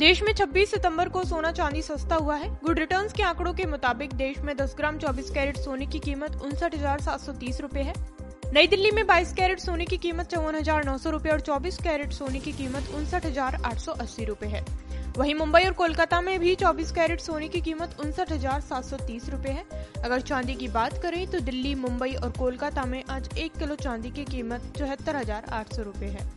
देश में 26 सितंबर को सोना चांदी सस्ता हुआ है। गुड रिटर्न्स के आंकड़ों के मुताबिक देश में 10 ग्राम 24 कैरेट सोने की कीमत उनसठ हज़ार सात सौ तीस रूपए है। नई दिल्ली में 22 कैरेट सोने की कीमत चौवन हज़ार नौ सौ रूपए और 24 कैरेट सोने की कीमत उनसठ हज़ार आठ सौ अस्सी रूपए है। वहीं मुंबई और कोलकाता में भी 24 कैरेट सोने की कीमत उनसठ हज़ार सात सौ तीस रूपए है। अगर चांदी की बात करें तो दिल्ली, मुंबई और कोलकाता में आज एक किलो चांदी की कीमत चौहत्तर हज़ार आठ सौ रूपए है।